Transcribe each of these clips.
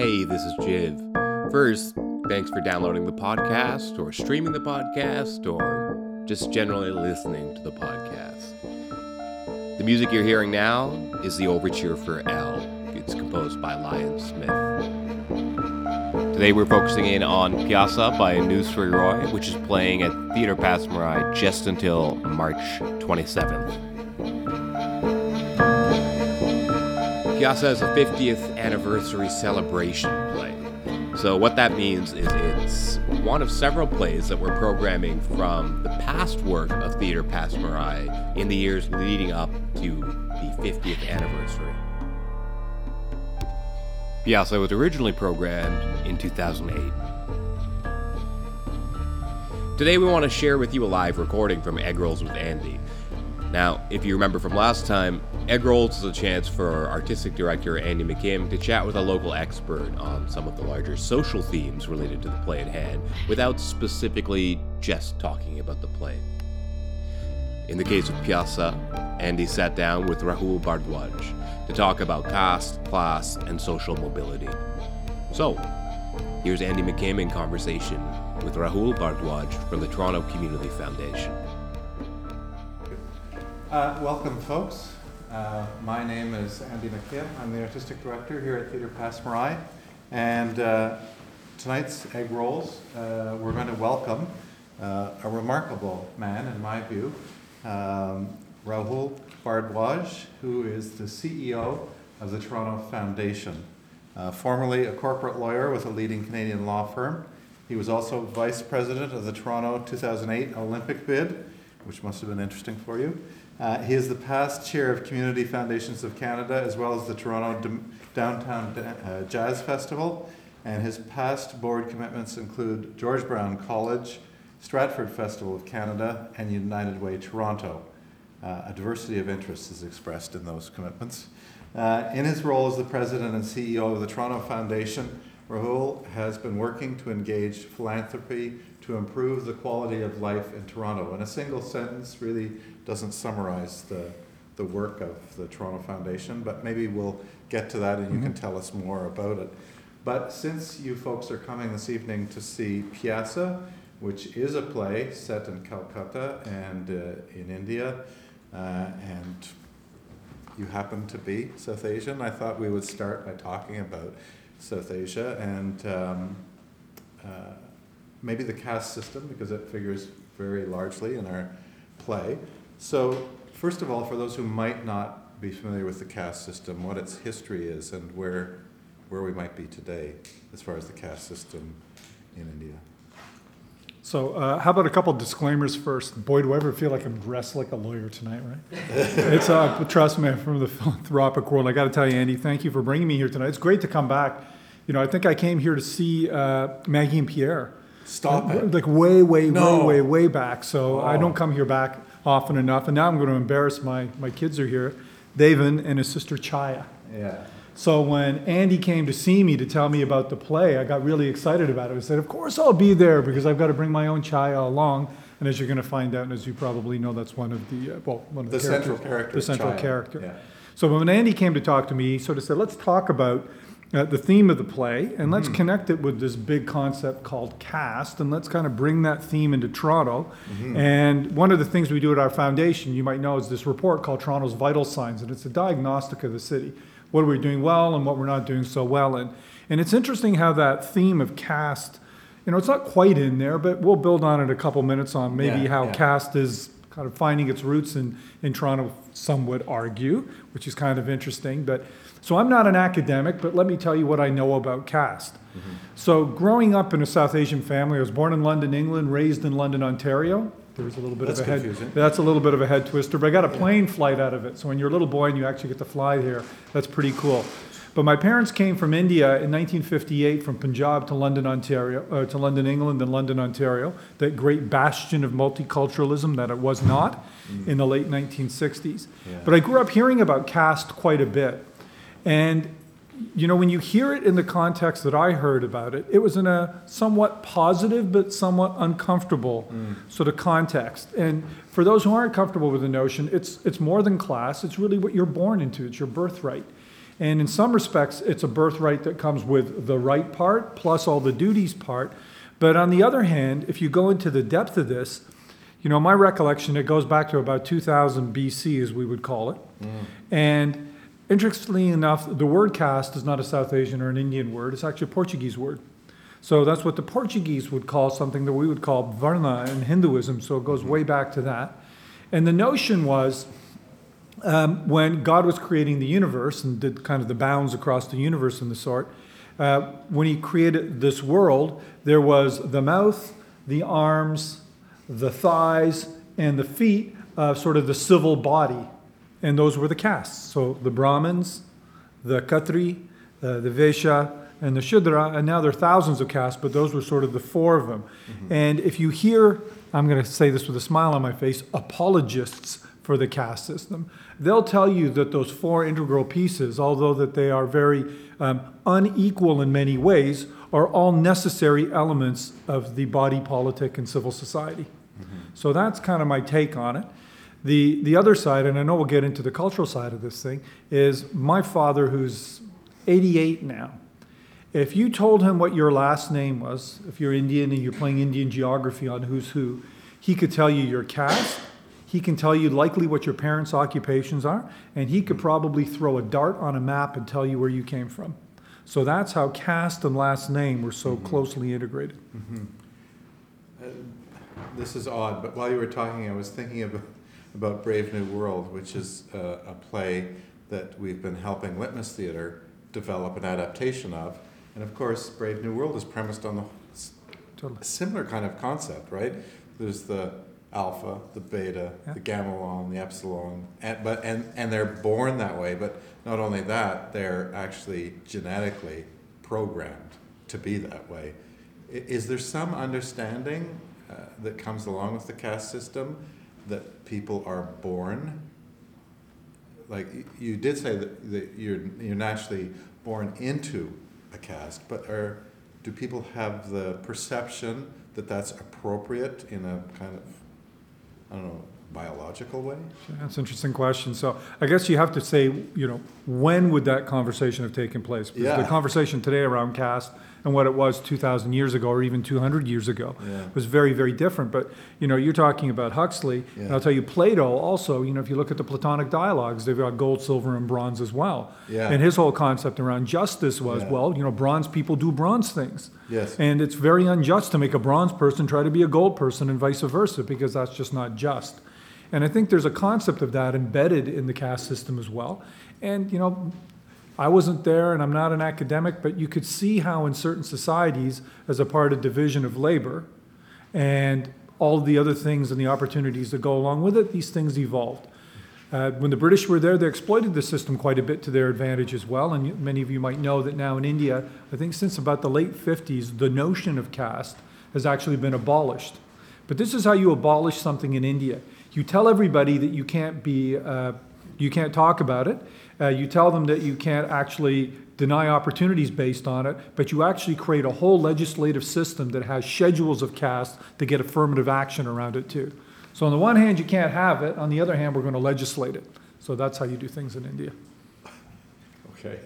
Hey, this is Jiv. First, thanks for downloading the podcast, or streaming the podcast, or just generally listening to the podcast. The music you're hearing now is the overture for L. It's composed by Lyon Smith. Today we're focusing in on Pyaasa by Anusree Roy, which is playing at Theatre Passe Muraille just until March 27th. Pyaasa is a 50th anniversary celebration play. So, what that means is it's one of several plays that we're programming from the past work of Theatre Passe Muraille in the years leading up to the 50th anniversary. Pyaasa was originally programmed in 2008. Today, we want to share with you a live recording from Eggrolls with Andy. Now, if you remember from last time, Eggrolls is a chance for artistic director Andy McKim to chat with a local expert on some of the larger social themes related to the play at hand, without specifically just talking about the play. In the case of Pyaasa, Andy sat down with Rahul Bhardwaj to talk about caste, class, and social mobility. So, here's Andy McKim in conversation with Rahul Bhardwaj from the Toronto Community Foundation. Uh, welcome, folks. Uh, my name is Andy McKim. I'm the artistic director here at Theatre Passe Muraille. And uh, tonight's Eggrolls, uh, we're going to welcome uh, a remarkable man, in my view, um, Rahul Bhardwaj, who is the CEO of the Toronto Foundation. Uh, formerly a corporate lawyer with a leading Canadian law firm, he was also vice president of the Toronto 2008 Olympic bid, which must have been interesting for you. Uh, he is the past chair of Community Foundations of Canada as well as the Toronto D- Downtown uh, Jazz Festival. And his past board commitments include George Brown College, Stratford Festival of Canada, and United Way Toronto. Uh, a diversity of interests is expressed in those commitments. Uh, in his role as the president and CEO of the Toronto Foundation, Rahul has been working to engage philanthropy to improve the quality of life in Toronto. And a single sentence, really doesn't summarize the, the work of the Toronto Foundation, but maybe we'll get to that and you mm-hmm. can tell us more about it. But since you folks are coming this evening to see Pyaasa, which is a play set in Calcutta and uh, in India, uh, and you happen to be South Asian, I thought we would start by talking about South Asia and um, uh, maybe the caste system, because it figures very largely in our play. So, first of all, for those who might not be familiar with the caste system, what its history is and where, where we might be today as far as the caste system in India. So, uh, how about a couple disclaimers first? Boy, do I ever feel like I'm dressed like a lawyer tonight, right? it's uh, trust me, from the philanthropic world. I got to tell you, Andy, thank you for bringing me here tonight. It's great to come back. You know, I think I came here to see uh, Maggie and Pierre. Stop it! Like way, way, no. way, way, way back. So oh. I don't come here back often enough. And now I'm going to embarrass my, my kids are here, Davin and his sister Chaya. Yeah. So when Andy came to see me to tell me about the play, I got really excited about it. I said, "Of course I'll be there because I've got to bring my own Chaya along." And as you're going to find out, and as you probably know, that's one of the uh, well, one of the, the central character. The central Chaya. character. Yeah. So when Andy came to talk to me, he sort of said, "Let's talk about uh, the theme of the play, and let's mm. connect it with this big concept called caste and let's kind of bring that theme into Toronto. Mm-hmm. And one of the things we do at our foundation, you might know, is this report called Toronto's Vital Signs, and it's a diagnostic of the city. What are we doing well and what we're not doing so well in. And it's interesting how that theme of caste, you know, it's not quite in there, but we'll build on it a couple minutes on maybe yeah, how yeah. caste is kind of finding its roots in, in Toronto, some would argue, which is kind of interesting. But so I'm not an academic, but let me tell you what I know about caste. Mm-hmm. So growing up in a South Asian family, I was born in London, England, raised in London, Ontario. There's a little bit that's of a head. Confusing. That's a little bit of a head twister, but I got a plane flight out of it. So when you're a little boy and you actually get to fly here, that's pretty cool. But my parents came from India in 1958 from Punjab to London, Ontario, uh, to London, England, and London, Ontario. That great bastion of multiculturalism that it was not mm. in the late 1960s. Yeah. But I grew up hearing about caste quite a bit. And you know, when you hear it in the context that I heard about it, it was in a somewhat positive but somewhat uncomfortable mm. sort of context. And for those who aren't comfortable with the notion, it's it's more than class. It's really what you're born into. It's your birthright. And in some respects, it's a birthright that comes with the right part plus all the duties part. But on the other hand, if you go into the depth of this, you know, my recollection, it goes back to about 2000 BC, as we would call it. And interestingly enough, the word caste is not a South Asian or an Indian word, it's actually a Portuguese word. So that's what the Portuguese would call something that we would call varna in Hinduism. So it goes way back to that. And the notion was um, when God was creating the universe and did kind of the bounds across the universe and the sort, uh, when he created this world, there was the mouth, the arms, the thighs, and the feet of sort of the civil body. And those were the castes. So the Brahmins, the Khatri, uh, the Vaishya, and the Shudra. And now there are thousands of castes, but those were sort of the four of them. And if you hear, I'm going to say this with a smile on my face, apologists for the caste system, they'll tell you that those four integral pieces, although that they are very um, unequal in many ways, are all necessary elements of the body politic and civil society. So that's kind of my take on it. The, the other side, and I know we'll get into the cultural side of this thing, is my father, who's 88 now. If you told him what your last name was, if you're Indian and you're playing Indian geography on who's who, he could tell you your caste, he can tell you likely what your parents' occupations are, and he could probably throw a dart on a map and tell you where you came from. So that's how caste and last name were so mm-hmm. closely integrated. Mm-hmm. Uh, this is odd, but while you were talking, I was thinking about, about Brave New World, which is a, a play that we've been helping Litmus Theatre develop an adaptation of. And of course, Brave New World is premised on the Totally. similar kind of concept, right? There's the alpha, the beta, Yeah. the gamelon, the epsilon, and, but and and they're born that way. But not only that, they're actually genetically programmed to be that way. Is there some understanding uh, that comes along with the caste system that people are born? Like you did say that, that you're you're naturally born into a caste, but are do people have the perception that that's appropriate in a kind of I don't know biological way? That's an interesting question. So I guess you have to say, you know, when would that conversation have taken place? Because the conversation today around caste and what it was 2,000 years ago or even 200 years ago Yeah. was very, very different. But, you know, you're talking about Huxley, and I'll tell you, Plato also, you know, if you look at the Platonic dialogues, they've got gold, silver, and bronze as well. Yeah. And his whole concept around justice was, Yeah. well, you know, bronze people do bronze things. Yes. And it's very unjust to make a bronze person try to be a gold person and vice versa, because that's just not just. And I think there's a concept of that embedded in the caste system as well. And, you know, I wasn't there and I'm not an academic, but you could see how in certain societies, as a part of division of labor and all the other things and the opportunities that go along with it, these things evolved. Uh, when the British were there, they exploited the system quite a bit to their advantage as well. And many of you might know that now in India, I think since about the late 50s, the notion of caste has actually been abolished. But this is how you abolish something in India. You tell everybody that you can't be, uh, you can't talk about it. Uh, you tell them that you can't actually deny opportunities based on it, but you actually create a whole legislative system that has schedules of caste to get affirmative action around it too. So on the one hand, you can't have it. On the other hand, we're going to legislate it. So that's how you do things in India. Okay.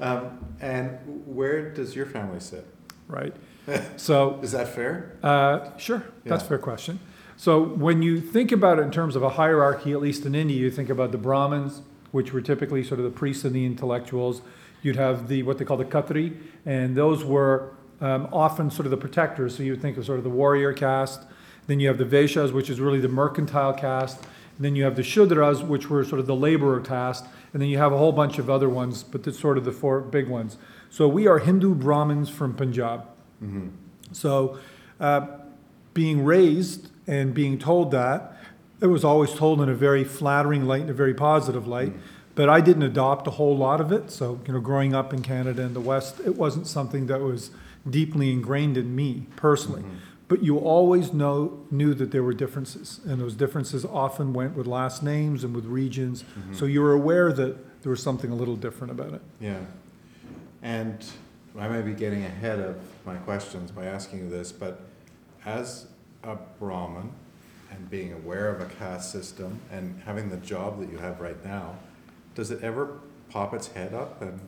Um, and where does your family sit? right? So, Is that fair? uh, sure, that's a fair question. So when you think about it in terms of a hierarchy, at least in India, you think about the Brahmins, which were typically sort of the priests and the intellectuals. You'd have the what they call the Khatri, and those were um, often sort of the protectors. So you would think of sort of the warrior caste. Then you have the Vaishyas, which is really the mercantile caste. And then you have the Shudras, which were sort of the laborer caste. And then you have a whole bunch of other ones, but that's sort of the four big ones. So we are Hindu Brahmins from Punjab. So, uh, being raised and being told that, it was always told in a very flattering light and a very positive light. Mm. But I didn't adopt a whole lot of it. So, you know, growing up in Canada and the West, it wasn't something that was deeply ingrained in me personally. Mm-hmm. But you always know knew that there were differences, and those differences often went with last names and with regions. Mm-hmm. So you were aware that there was something a little different about it. Yeah. And I may be getting ahead of my questions by asking you this, but as a Brahmin and being aware of a caste system and having the job that you have right now, does it ever pop its head up and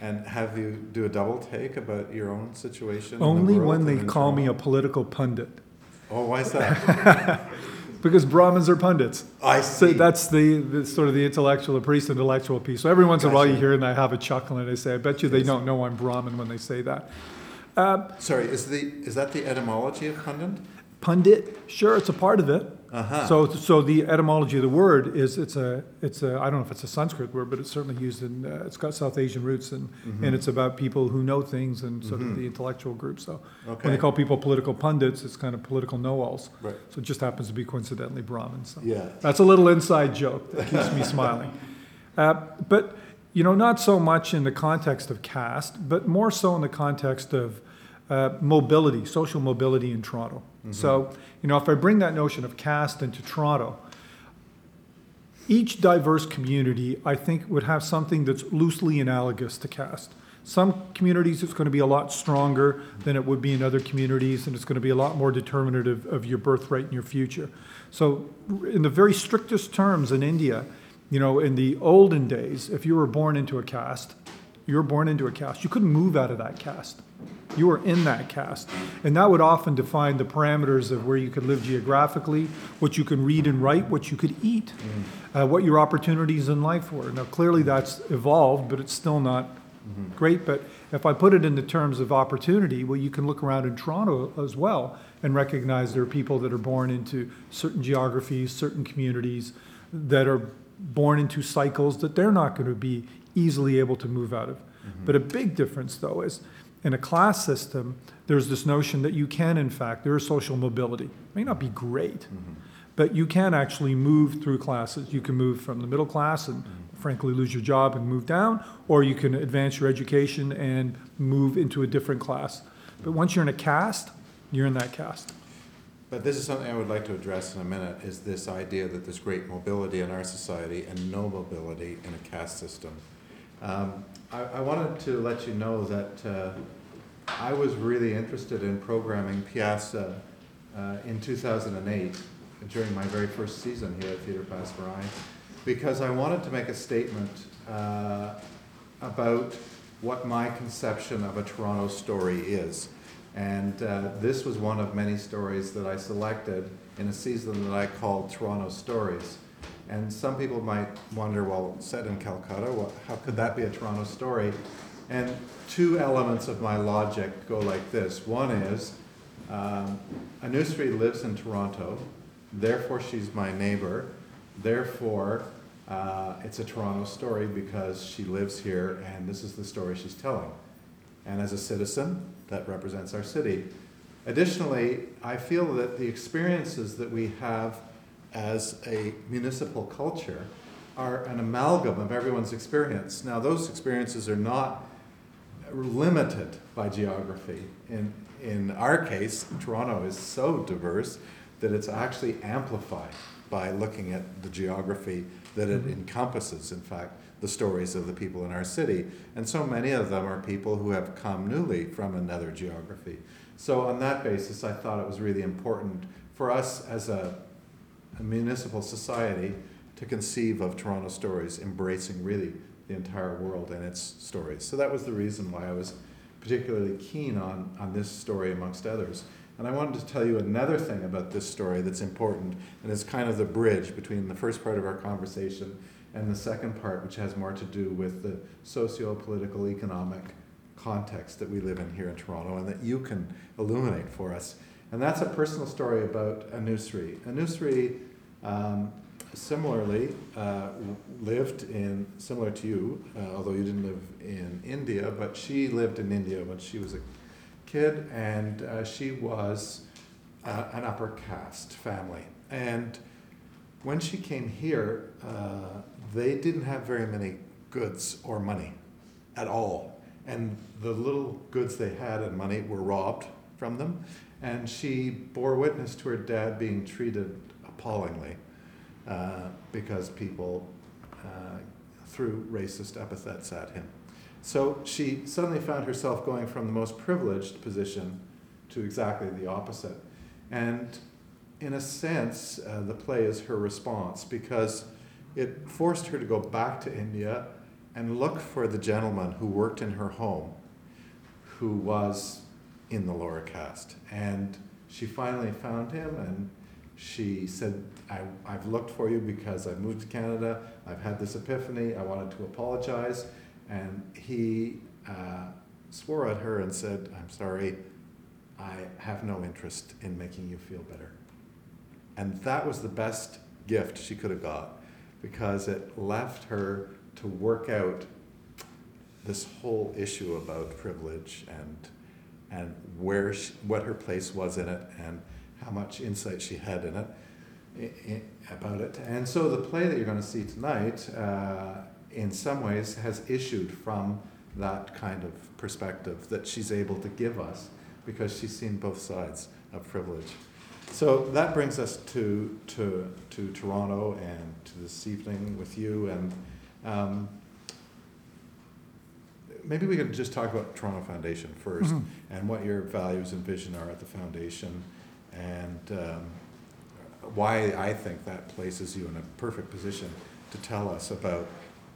and have you do a double take about your own situation? in the Only when they call me a political pundit, Oh, why is that? because Brahmins are pundits. I So see. that's the, the sort of the intellectual, the priest intellectual piece. So every once in a while you hear and I have a chuckle and I say, I bet you they Yes. don't know I'm Brahmin when they say that. Uh, Sorry, is the is that the etymology of pundit? Pundit, sure, it's a part of it. Uh-huh. So, so the etymology of the word is it's a it's a I don't know if it's a Sanskrit word, but it's certainly used in uh, it's got South Asian roots and Mm-hmm. and it's about people who know things and sort of the intellectual group. So when they call people political pundits, it's kind of political know-alls. Right. So it just happens to be coincidentally Brahmin. So. Yeah. That's a little inside joke that keeps me smiling. Uh, but, you know, not so much in the context of caste, but more so in the context of uh, mobility, social mobility in Toronto. Mm-hmm. So, you know, if I bring that notion of caste into Toronto, each diverse community, I think, would have something that's loosely analogous to caste. Some communities, it's going to be a lot stronger than it would be in other communities, and it's going to be a lot more determinative of your birthright and your future. So, in the very strictest terms in India, you know, in the olden days, if you were born into a caste, you were born into a caste. You couldn't move out of that caste. You were in that caste. And that would often define the parameters of where you could live geographically, what you can read and write, what you could eat, uh, what your opportunities in life were. Now, clearly that's evolved, but it's still not great. But if I put it in the terms of opportunity, well, you can look around in Toronto as well and recognize there are people that are born into certain geographies, certain communities that are born into cycles that they're not going to be easily able to move out of. Mm-hmm. But a big difference, though, is in a class system, there's this notion that you can, in fact, there is social mobility. It may not be great, mm-hmm. but you can actually move through classes. You can move from the middle class and mm-hmm. frankly lose your job and move down, or you can advance your education and move into a different class. But once you're in a caste, you're in that caste. But this is something I would like to address in a minute, is this idea that there's great mobility in our society and no mobility in a caste system. Um, I, I wanted to let you know that uh, I was really interested in programming Pyaasa uh, in 2008 during my very first season here at Theatre Passe because I wanted to make a statement uh, about what my conception of a Toronto story is. And uh, this was one of many stories that I selected in a season that I called Toronto Stories. And some people might wonder, well, set in Calcutta, well, how could that be a Toronto story? And two elements of my logic go like this. One is, um, Anusree lives in Toronto, therefore she's my neighbor, therefore uh, it's a Toronto story because she lives here and this is the story she's telling. And as a citizen, that represents our city. Additionally, I feel that the experiences that we have as a municipal culture are an amalgam of everyone's experience. Now, those experiences are not limited by geography. In, in our case, Toronto is so diverse that it's actually amplified by looking at the geography that it mm-hmm. encompasses, in fact, the stories of the people in our city. And so many of them are people who have come newly from another geography. So, on that basis, I thought it was really important for us as a, a municipal society to conceive of Toronto stories, embracing really the entire world and its stories. So that was the reason why I was particularly keen on, on this story amongst others. And I wanted to tell you another thing about this story that's important, and it's kind of the bridge between the first part of our conversation and the second part, which has more to do with the socio political economic context that we live in here in Toronto and that you can illuminate for us. And that's a personal story about Anusree. Anusree, um, similarly, uh, lived in, similar to you, uh, although you didn't live in India, but she lived in India when she was a kid, and uh, she was uh, an upper caste family. And when she came here, uh, they didn't have very many goods or money at all. And the little goods they had and money were robbed from them. And she bore witness to her dad being treated appallingly uh, because people uh, threw racist epithets at him. So she suddenly found herself going from the most privileged position to exactly the opposite. And in a sense, uh, the play is her response because it forced her to go back to India and look for the gentleman who worked in her home who was in the lower caste. And she finally found him and she said, I, I've looked for you because I've moved to Canada. I've had this epiphany. I wanted to apologize. And he uh, swore at her and said, I'm sorry, I have no interest in making you feel better. And that was the best gift she could have got because it left her to work out this whole issue about privilege and and where she, what her place was in it and how much insight she had in it i- i- about it. And so the play that you're going to see tonight, uh, in some ways, has issued from that kind of perspective that she's able to give us because she's seen both sides of privilege. So that brings us to, to, to Toronto and to this evening with you. And um, maybe we could just talk about Toronto Foundation 1st Mhm. and what your values and vision are at the foundation and um, why I think that places you in a perfect position to tell us about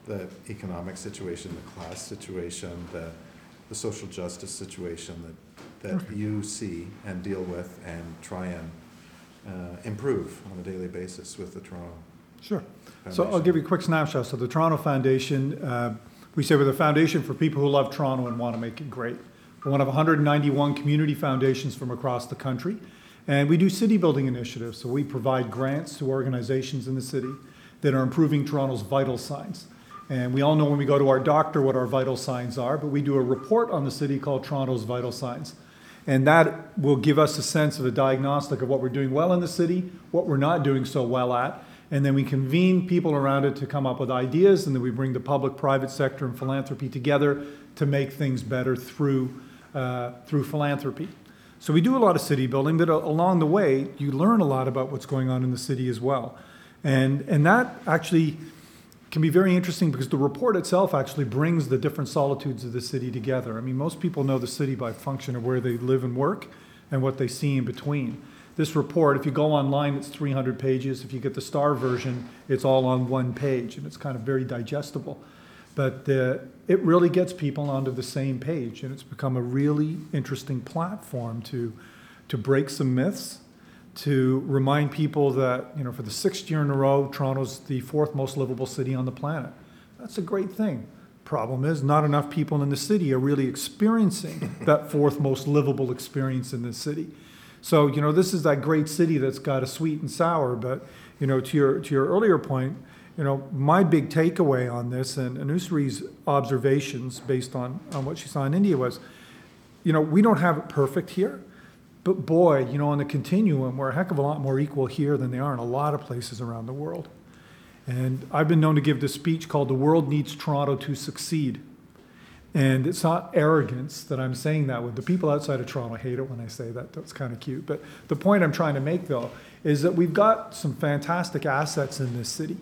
the economic situation, the class situation, the, the social justice situation that, that you see and deal with and try and uh, improve on a daily basis with the Toronto Sure. So I'll give you a quick snapshot. So the Toronto Foundation, uh, we say we're the foundation for people who love Toronto and want to make it great. We're one of 191 community foundations from across the country. And we do city building initiatives. So we provide grants to organizations in the city that are improving Toronto's vital signs. And we all know when we go to our doctor what our vital signs are, but we do a report on the city called Toronto's Vital Signs. And that will give us a sense of a diagnostic of what we're doing well in the city, what we're not doing so well at. And then we convene people around it to come up with ideas, and then we bring the public, private sector, and philanthropy together to make things better through, uh, through philanthropy. So we do a lot of city building, but along the way, you learn a lot about what's going on in the city as well. And, and that actually can be very interesting because the report itself actually brings the different solitudes of the city together. I mean, most people know the city by function of where they live and work and what they see in between. This report, if you go online, it's 300 pages. If you get the star version, it's all on one page and it's kind of very digestible. But uh, it really gets people onto the same page and it's become a really interesting platform to, to break some myths to remind people that, you know, for the sixth year in a row, Toronto's the fourth most livable city on the planet. That's a great thing. Problem is, not enough people in the city are really experiencing that fourth most livable experience in the city. So, you know, this is that great city that's got a sweet and sour, but, you know, to your, to your earlier point, you know, my big takeaway on this and Anusree's observations based on, on what she saw in India was, you know, we don't have it perfect here, but boy, you know, on the continuum, we're a heck of a lot more equal here than they are in a lot of places around the world. And I've been known to give this speech called The World Needs Toronto to Succeed. And it's not arrogance that I'm saying that with. The people outside of Toronto hate it when I say that. That's kind of cute. But the point I'm trying to make, though, is that we've got some fantastic assets in this city.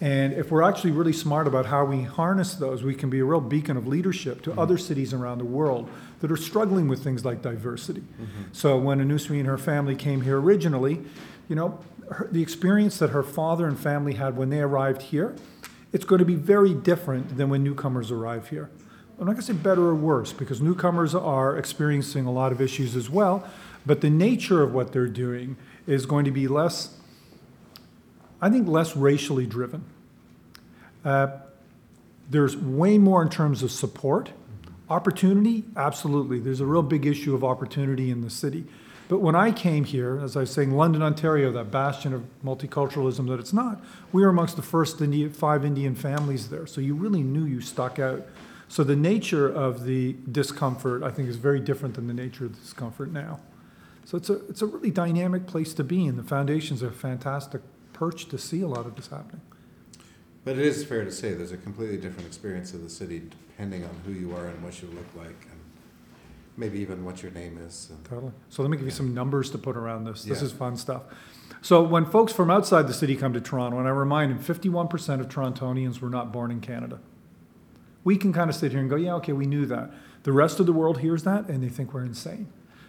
And if we're actually really smart about how we harness those, we can be a real beacon of leadership to mm-hmm. other cities around the world that are struggling with things like diversity. Mm-hmm. So when Anusree and her family came here originally, you know, her, the experience that her father and family had when they arrived here, it's going to be very different than when newcomers arrive here. I'm not going to say better or worse because newcomers are experiencing a lot of issues as well, but the nature of what they're doing is going to be less, I think, less racially driven. Uh, there's way more in terms of support. Opportunity, absolutely. There's a real big issue of opportunity in the city. But when I came here, as I was saying, London, Ontario, that bastion of multiculturalism that it's not, we were amongst the first Indian, five Indian families there. So you really knew you stuck out. So the nature of the discomfort, I think, is very different than the nature of the discomfort now. So it's a, it's a really dynamic place to be, and the foundation's a fantastic perch to see a lot of this happening. But it is fair to say there's a completely different experience of the city depending on who you are and what you look like and maybe even what your name is. Totally. So let me give you some numbers to put around this. This Yeah. is fun stuff. So when folks from outside the city come to Toronto, and I remind them, 51% of Torontonians were not born in Canada. We can kind of sit here and go, yeah, okay, we knew that. The rest of the world hears that and they think we're insane.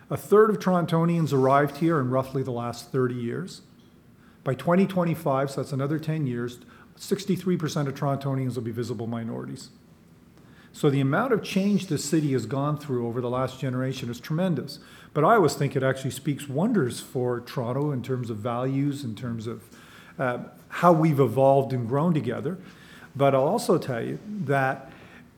A third of Torontonians arrived here in roughly the last 30 years. By 2025, so that's another 10 years, 63% of Torontonians will be visible minorities. So the amount of change the city has gone through over the last generation is tremendous. But I always think it actually speaks wonders for Toronto in terms of values, in terms of uh, how we've evolved and grown together. But I'll also tell you that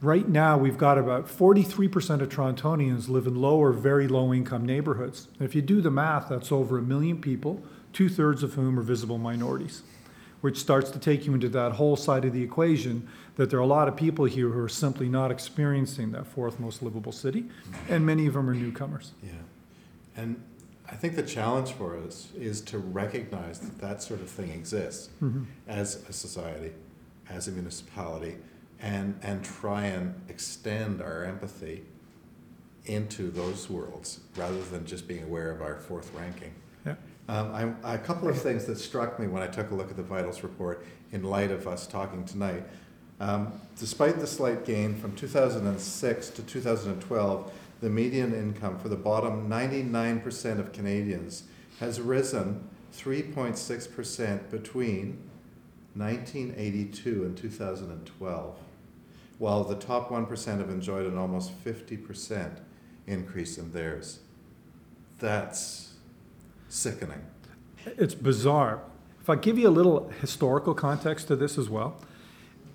right now we've got about 43% of Torontonians live in low or very low income neighborhoods. And if you do the math, that's over a million people, two thirds of whom are visible minorities, which starts to take you into that whole side of the equation that there are a lot of people here who are simply not experiencing that fourth most livable city, and many of them are newcomers. Yeah. And I think the challenge for us is to recognize that that sort of thing exists mm-hmm. as a society, as a municipality, and, and try and extend our empathy into those worlds rather than just being aware of our fourth ranking. Yeah. Um, I, a couple of things that struck me when I took a look at the Vitals report in light of us talking tonight. Um, despite the slight gain from 2006 to 2012, the median income for the bottom 99% of Canadians has risen 3.6% between 1982 and 2012, while the top 1% have enjoyed an almost 50% increase in theirs. That's sickening. It's bizarre. If I give you a little historical context to this as well,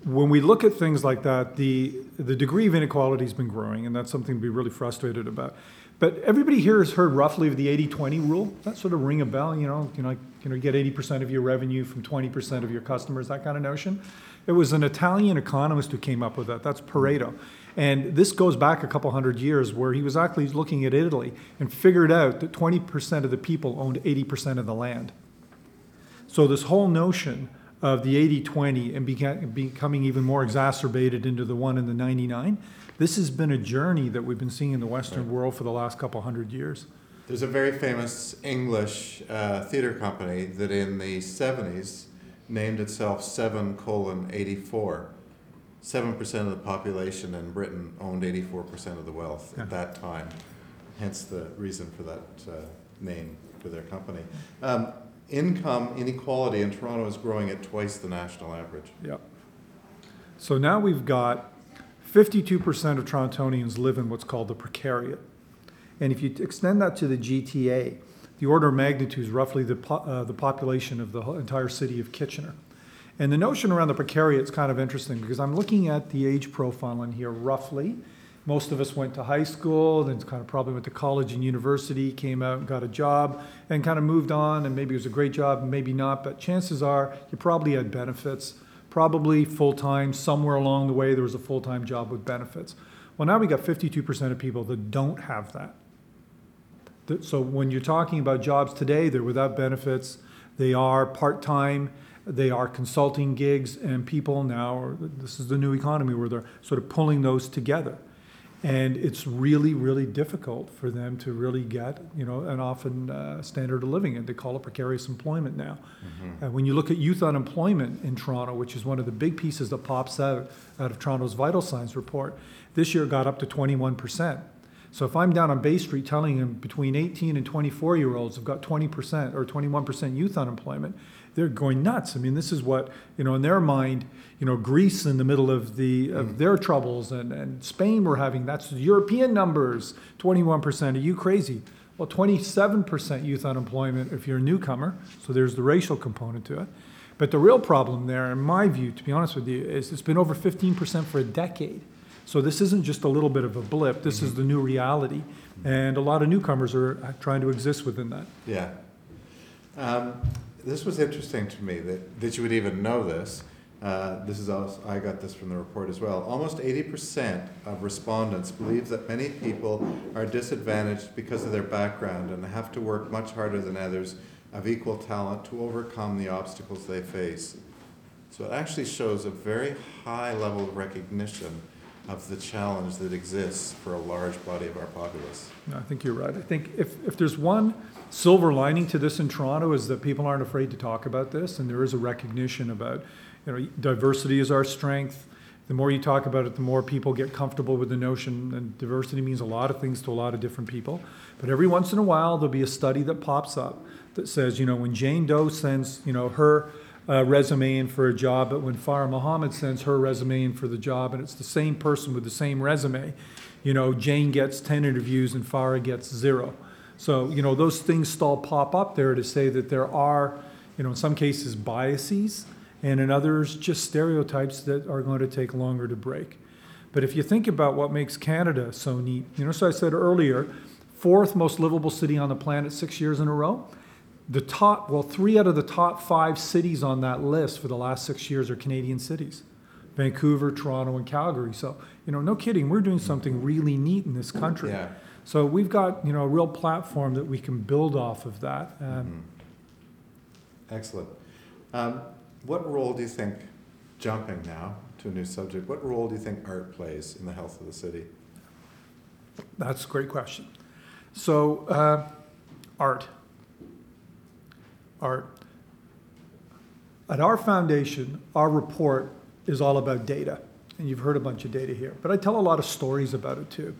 when we look at things like that, the, the degree of inequality has been growing, and that's something to be really frustrated about. But everybody here has heard roughly of the 80-20 rule. That sort of ring a bell, you know, you know, you know, get 80% of your revenue from 20% of your customers, that kind of notion. It was an Italian economist who came up with that. That's Pareto. And this goes back a couple hundred years where he was actually looking at Italy and figured out that 20% of the people owned 80% of the land. So this whole notion of the 80-20 and beca- becoming even more exacerbated into the one in the 99, this has been a journey that we've been seeing in the Western world for the last couple hundred years. There's a very famous English uh, theater company that in the 70s named itself 7 colon 84. 7% of the population in Britain owned 84% of the wealth Yeah. at that time. Hence the reason for that uh, name for their company. Um, income inequality in Toronto is growing at twice the national average. Yep. So now we've got 52% of Torontonians live in what's called the precariat. And if you extend that to the GTA, the order of magnitude is roughly the, po- uh, the population of the entire city of Kitchener. And the notion around the precariat is kind of interesting because I'm looking at the age profile in here roughly. Most of us went to high school, then kind of probably went to college and university, came out and got a job, and kind of moved on. And maybe it was a great job, maybe not. But chances are you probably had benefits, probably full time. Somewhere along the way, there was a full time job with benefits. Well, now we got 52% of people that don't have that. So when you're talking about jobs today, they're without benefits, they are part-time, they are consulting gigs, and people now, are- this is the new economy where they're sort of pulling those together. And it's really, really difficult for them to really get, you know, an often uh, standard of living, and they call it precarious employment now. And when you look at youth unemployment in Toronto, which is one of the big pieces that pops out, out of Toronto's Vital Signs report, this year got up to twenty-one percent. So if I'm down on Bay Street telling them between 18 and 24 year olds have got 20% or 21% youth unemployment, they're going nuts. I mean, this is what, you know, in their mind, you know, Greece in the middle of the of their troubles and, and Spain were having that's European numbers, 21%. Are you crazy? Well, 27% youth unemployment if you're a newcomer. So there's the racial component to it. But the real problem there, in my view, to be honest with you, is it's been over 15% for a decade. So this isn't just a little bit of a blip. This is the new reality, and a lot of newcomers are trying to exist within that. Yeah. Um, this was interesting to me that, that you would even know this. Uh, this is also, I got this from the report as well. Almost 80% of respondents believe that many people are disadvantaged because of their background and have to work much harder than others of equal talent to overcome the obstacles they face. So it actually shows a very high level of recognition of the challenge that exists for a large body of our populace. No, I think you're right. I think if, if there's one silver lining to this in Toronto is that people aren't afraid to talk about this, and there is a recognition about, you know, diversity is our strength. The more you talk about it, the more people get comfortable with the notion, and diversity means a lot of things to a lot of different people. But every once in a while, there'll be a study that pops up that says, you know, when Jane Doe sends, you know, her uh, resume in for a job, but when Farah Mohammed sends her resume in for the job, and it's the same person with the same resume, you know, Jane gets 10 interviews and Farah gets zero. So, you know, those things still pop up there to say that there are, you know, in some cases biases, and in others just stereotypes that are going to take longer to break. But if you think about what makes Canada so neat, you know, so I said earlier, fourth most livable city on the planet six years in a row. The top, well, three out of the top five cities on that list for the last six years are Canadian cities Vancouver, Toronto, and Calgary. So, you know, no kidding, we're doing something really neat in this country. Yeah. So we've got, you know, a real platform that we can build off of that. Um, Excellent. Um, what role do you think, jumping now to a new subject, what role do you think art plays in the health of the city? That's a great question. So, uh, art. Art. At our foundation, our report is all about data. And you've heard a bunch of data here. But I tell a lot of stories about it too.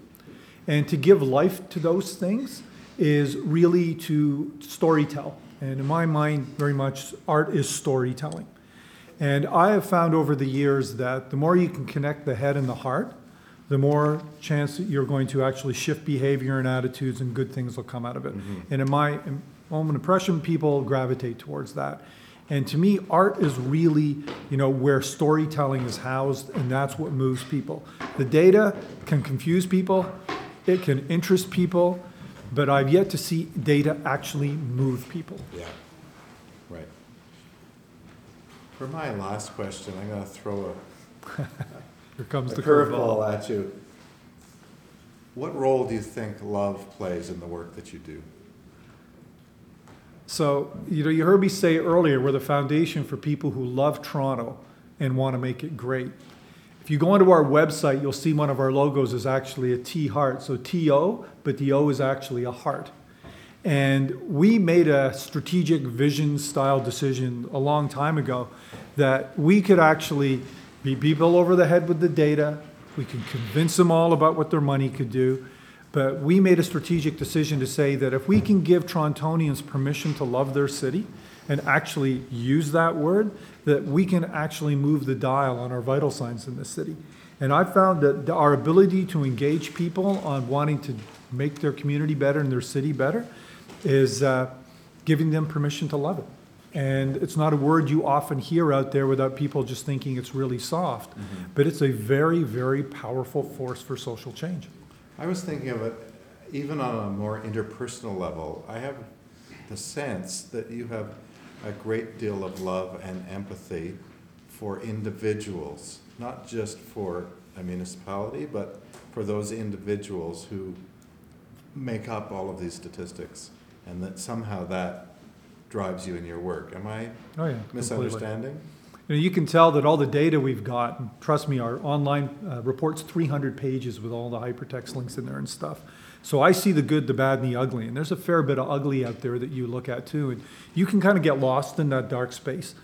And to give life to those things is really to storytell. And in my mind, very much art is storytelling. And I have found over the years that the more you can connect the head and the heart, the more chance that you're going to actually shift behavior and attitudes and good things will come out of it. Mm-hmm. And in my own impression, people gravitate towards that. And to me, art is really, you know, where storytelling is housed, and that's what moves people. The data can confuse people, it can interest people, but I've yet to see data actually move people. Yeah. Right. For my last question, I'm gonna throw a, Here comes a the curveball. curveball at you. What role do you think love plays in the work that you do? So, you know, you heard me say earlier, we're the foundation for people who love Toronto and want to make it great. If you go onto our website, you'll see one of our logos is actually a T heart. So T O, but the O is actually a heart. And we made a strategic vision style decision a long time ago that we could actually beat people over the head with the data. We could convince them all about what their money could do. But we made a strategic decision to say that if we can give Torontonians permission to love their city and actually use that word, that we can actually move the dial on our vital signs in this city. And I found that our ability to engage people on wanting to make their community better and their city better is uh, giving them permission to love it. And it's not a word you often hear out there without people just thinking it's really soft, but it's a very, very powerful force for social change. I was thinking of it even on a more interpersonal level. I have the sense that you have a great deal of love and empathy for individuals, not just for a municipality, but for those individuals who make up all of these statistics, and that somehow that drives you in your work. Am I Oh, yeah. completely. misunderstanding? You know, you can tell that all the data we've got, and trust me, our online uh, report's 300 pages with all the hypertext links in there and stuff. So I see the good, the bad, and the ugly, and there's a fair bit of ugly out there that you look at too, and you can kind of get lost in that dark space.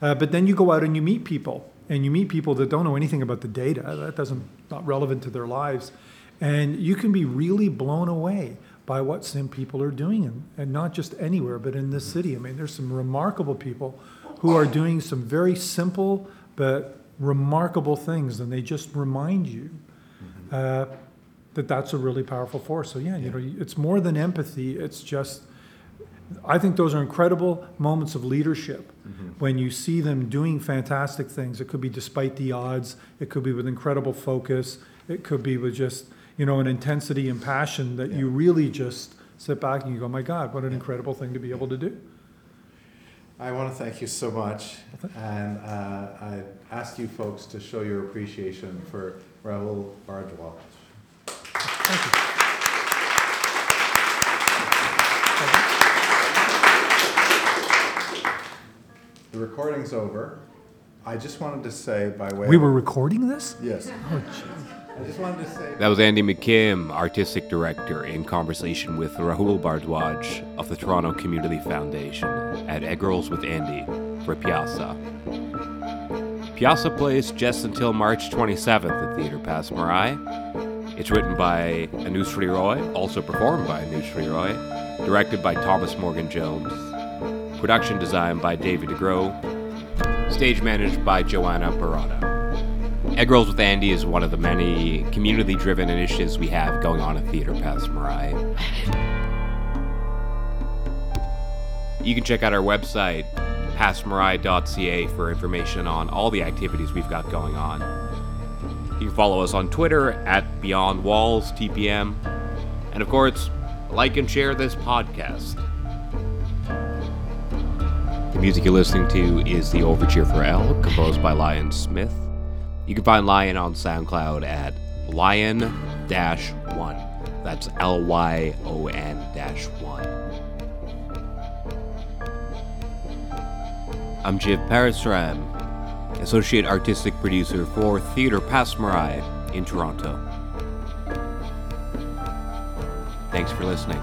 Uh, but then you go out and you meet people, and you meet people that don't know anything about the data. That doesn't not relevant to their lives, and you can be really blown away by what some people are doing, and, and not just anywhere, but in this city. I mean, there's some remarkable people who are doing some very simple but remarkable things, and they just remind you uh, that that's a really powerful force. So yeah, you know, it's more than empathy. It's just, I think those are incredible moments of leadership when you see them doing fantastic things. It could be despite the odds. It could be with incredible focus. It could be with just you know an intensity and passion that you really just sit back and you go, my God, what an incredible thing to be able to do. I want to thank you so much, and uh, I ask you folks to show your appreciation for Rahul Bhardwaj. Thank you. The recording's over. I just wanted to say by way We of, were recording this? yes. Oh, jeez. I just wanted to say That was Andy McKim, Artistic Director, in conversation with Rahul Bhardwaj of the Toronto Community Foundation at Eggrolls with Andy for Pyaasa. Pyaasa plays just until March 27th at Theatre Passe Muraille. It's written by Anusree Roy, also performed by Anusree Roy, directed by Thomas Morgan Jones, production design by David DeGrow, stage managed by Joanna Barada. Eggrolls with Andy is one of the many community driven initiatives we have going on at Theatre Passe Muraille. You can check out our website, passemuraille.ca, for information on all the activities we've got going on. You can follow us on Twitter at Beyond Walls TPM, and of course, like and share this podcast. The music you're listening to is the Overture for L, composed by Lyon Smith. You can find Lyon on SoundCloud at Lyon 1. That's L Y O N 1. I'm Jiv Parasram, Associate Artistic Producer for Theatre Passe Muraille in Toronto. Thanks for listening.